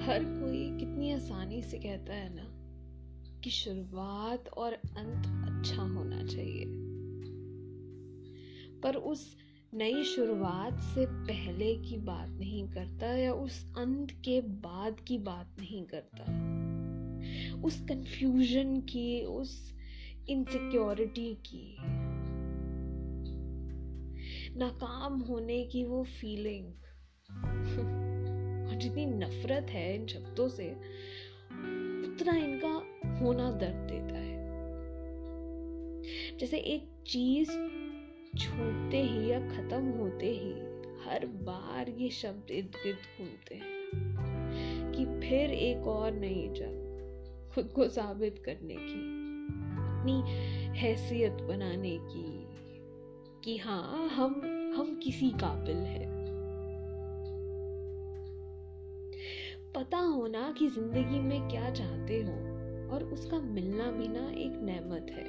हर कोई कितनी आसानी से कहता है ना कि शुरुआत और अंत अच्छा होना चाहिए। पर उस नई शुरुआत से पहले की बात नहीं करता या उस अंत के बाद की बात नहीं करता। उस कंफ्यूजन की, उस इनसिक्योरिटी की, नाकाम होने की वो फीलिंग जितनी नफरत है इन शब्दों से, उतना इनका होना दर्द देता है। जैसे एक चीज़ छूटते ही या खत्म होते ही हर बार ये शब्द इर्द गिर्द घूमते हैं कि फिर एक और नई जंग खुद को साबित करने की, अपनी हैसियत बनाने की, कि हाँ हम हम किसी काबिल हैं। पता होना कि ज़िंदगी में क्या चाहते हो, और उसका मिलना भी ना एक नेमत है।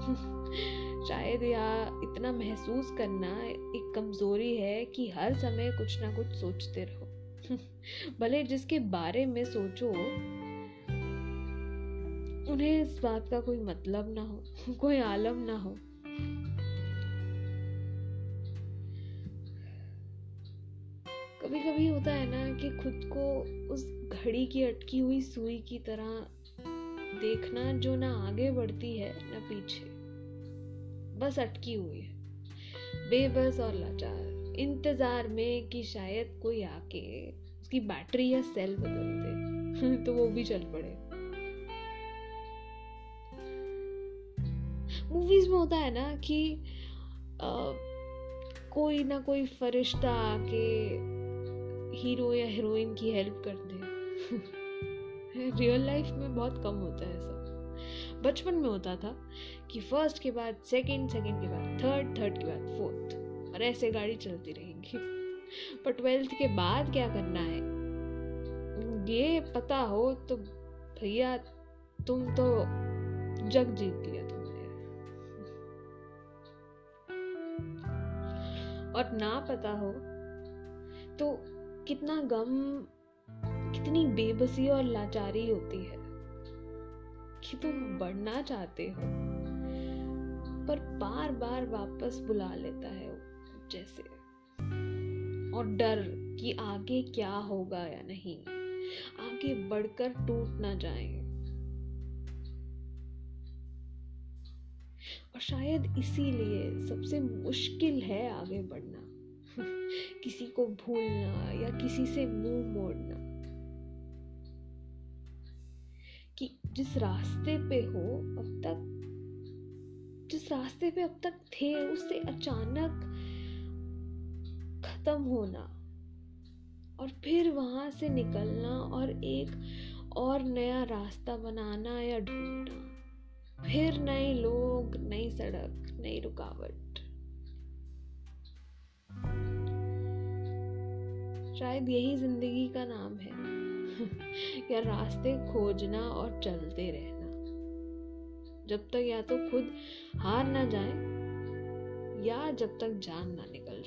शायद या इतना महसूस करना एक कमज़ोरी है कि हर समय कुछ ना कुछ सोचते रहो। भले जिसके बारे में सोचो, उन्हें इस बात का कोई मतलब ना हो, कोई आलम ना हो। कभी कभी होता है ना कि खुद को उस घड़ी की अटकी हुई सुई की तरह देखना जो ना आगे बढ़ती है ना पीछे। बस अटकी हुई है। बेबस और लाचार। इंतज़ार में कि शायद कोई आके उसकी बैटरी या सेल बदल दे। तो वो भी चल पड़े। मूवीज़ में होता है ना कि आ, कोई ना कोई फरिश्ता आके हीरो या हीरोइन की हेल्प करते दे रियल लाइफ में बहुत कम होता है सब बचपन में होता था कि फ़र्स्ट के बाद सेकंड सेकंड के बाद थर्ड थर्ड के बाद फोर्थ और ऐसे गाड़ी चलती रहेंगी। पर ट्वेल्थ के बाद क्या करना है? ये पता हो तो भैया, तुम तो जग जीत लिया तुमने। और ना पता हो तो कितना गम, कितनी बेबसी और लाचारी होती है कि तुम बढ़ना चाहते हो, पर बार बार वापस बुला लेता है जैसे। और डर कि आगे क्या होगा या नहीं, आगे बढ़कर टूट ना जाए। और शायद इसीलिए सबसे मुश्किल है आगे बढ़ना। किसी को भूलना या किसी से मुँह मोड़ना। कि जिस रास्ते पे हो अब तक, जिस रास्ते पे अब तक थे, उससे अचानक खत्म होना और फिर वहाँ से निकलना और एक और नया रास्ता बनाना या ढूंढना। फिर नए लोग, नई सड़क, नई रुकावट। शायद यही ज़िंदगी का नाम है। या रास्ते खोजना और चलते रहना। जब तक या तो खुद हार ना जाए, या जब तक जान ना निकल